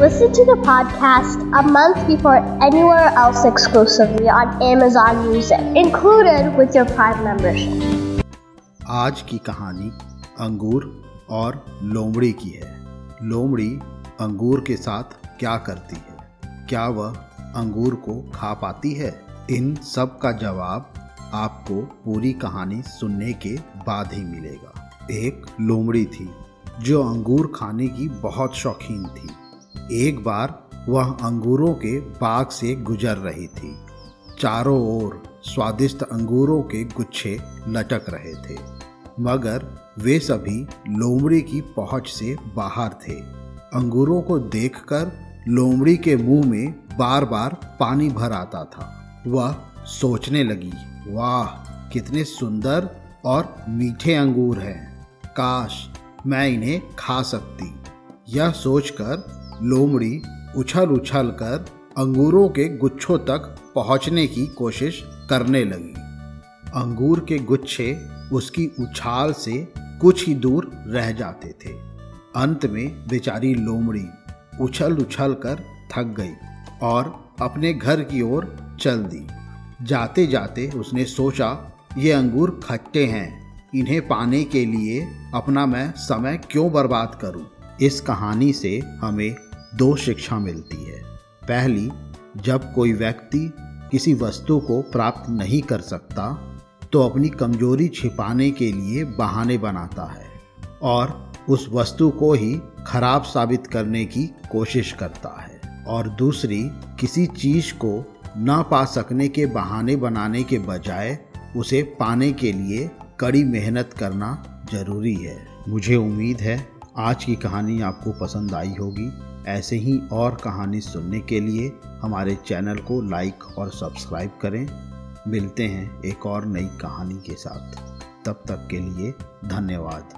Listen to the podcast a month before anywhere else exclusively on Amazon Music, included with your Prime membership. आज की कहानी अंगूर और लोमड़ी की है लोमड़ी अंगूर के साथ क्या करती है क्या वह अंगूर को खा पाती है इन सब का जवाब आपको पूरी कहानी सुनने के बाद ही मिलेगा एक लोमड़ी थी जो अंगूर खाने की बहुत शौकीन थी एक बार वह अंगूरों के बाग से गुजर रही थी। चारों ओर स्वादिष्ट अंगूरों के गुच्छे लटक रहे थे, मगर वे सभी लोमड़ी की पहुँच से बाहर थे। अंगूरों को देखकर लोमड़ी के मुँह में बार बार पानी भर आता था। वह सोचने लगी, वाह, कितने सुंदर और मीठे अंगूर हैं। काश मैं इन्हें खा सकती। यह सोचकर लोमड़ी उछल उछल कर अंगूरों के गुच्छों तक पहुँचने की कोशिश करने लगी। अंगूर के गुच्छे उसकी उछाल से कुछ ही दूर रह जाते थे। अंत में बेचारी लोमड़ी उछल उछल कर थक गई और अपने घर की ओर चल दी। जाते जाते उसने सोचा, ये अंगूर खट्टे हैं, इन्हें पाने के लिए अपना मैं समय क्यों बर्बाद करूँ? इस कहानी से हमें दो शिक्षा मिलती है। पहली, जब कोई व्यक्ति किसी वस्तु को प्राप्त नहीं कर सकता तो अपनी कमज़ोरी छिपाने के लिए बहाने बनाता है और उस वस्तु को ही खराब साबित करने की कोशिश करता है। और दूसरी, किसी चीज़ को न पा सकने के बहाने बनाने के बजाय उसे पाने के लिए कड़ी मेहनत करना ज़रूरी है। मुझे उम्मीद है आज की कहानी आपको पसंद आई होगी। ऐसे ही और कहानी सुनने के लिए हमारे चैनल को लाइक और सब्सक्राइब करें। मिलते हैं एक और नई कहानी के साथ। तब तक के लिए धन्यवाद।